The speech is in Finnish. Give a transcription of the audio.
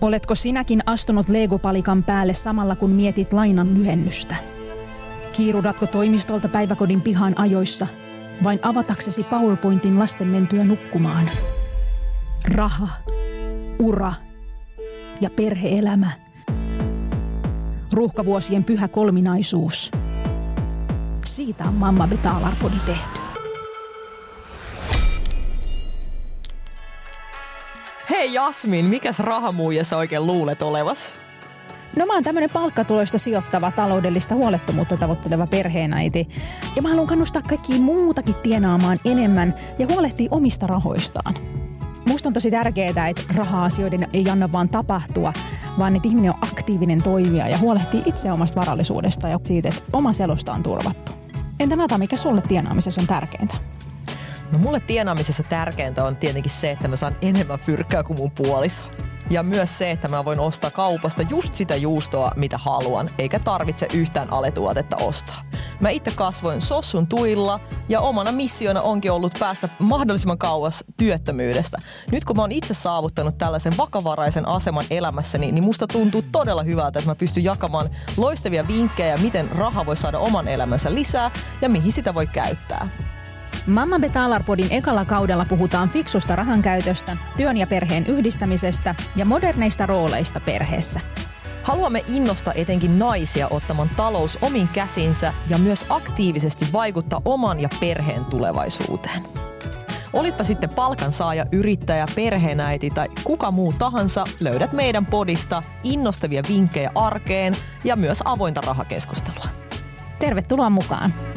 Oletko sinäkin astunut legopalikan päälle samalla kun mietit lainan lyhennystä? Kiirudatko toimistolta päiväkodin pihan ajoissa, vain avataksesi PowerPointin lasten mentyä nukkumaan? Raha, ura ja perheelämä. Ruuhkavuosien pyhä kolminaisuus. Siitä on Mamma Betalarpodi tehty. Hei Jasmin, mikäs rahamuija sä oikein luulet olevas? No mä oon tämmönen palkkatuloista sijoittava, taloudellista huolettomuutta tavoitteleva perheenäiti. Ja mä haluan kannustaa kaikkia muutakin tienaamaan enemmän ja huolehtia omista rahoistaan. Musta on tosi tärkeää, että raha-asioiden ei anna vaan tapahtua, vaan että ihminen on aktiivinen toimija ja huolehtii itse omasta varallisuudesta ja siitä, että oma selosta on turvattu. Entä Nata, mikä sulle tienaamisessa on tärkeintä? No mulle tienaamisessa tärkeintä on tietenkin se, että mä saan enemmän fyrkkää kuin mun puoliso. Ja myös se, että mä voin ostaa kaupasta just sitä juustoa, mitä haluan, eikä tarvitse yhtään aletuotetta ostaa. Mä itse kasvoin sossun tuilla ja omana missiona onkin ollut päästä mahdollisimman kauas työttömyydestä. Nyt kun mä oon itse saavuttanut tällaisen vakavaraisen aseman elämässäni, niin musta tuntuu todella hyvältä, että mä pystyn jakamaan loistavia vinkkejä, miten raha voi saada oman elämänsä lisää ja mihin sitä voi käyttää. Mamma Betalar-podin ekalla kaudella puhutaan fiksusta rahankäytöstä, työn ja perheen yhdistämisestä ja moderneista rooleista perheessä. Haluamme innostaa etenkin naisia ottamaan talous omin käsinsä ja myös aktiivisesti vaikuttaa oman ja perheen tulevaisuuteen. Olitpa sitten palkansaaja, yrittäjä, perheenäiti tai kuka muu tahansa, löydät meidän podista innostavia vinkkejä arkeen ja myös avointa rahakeskustelua. Tervetuloa mukaan!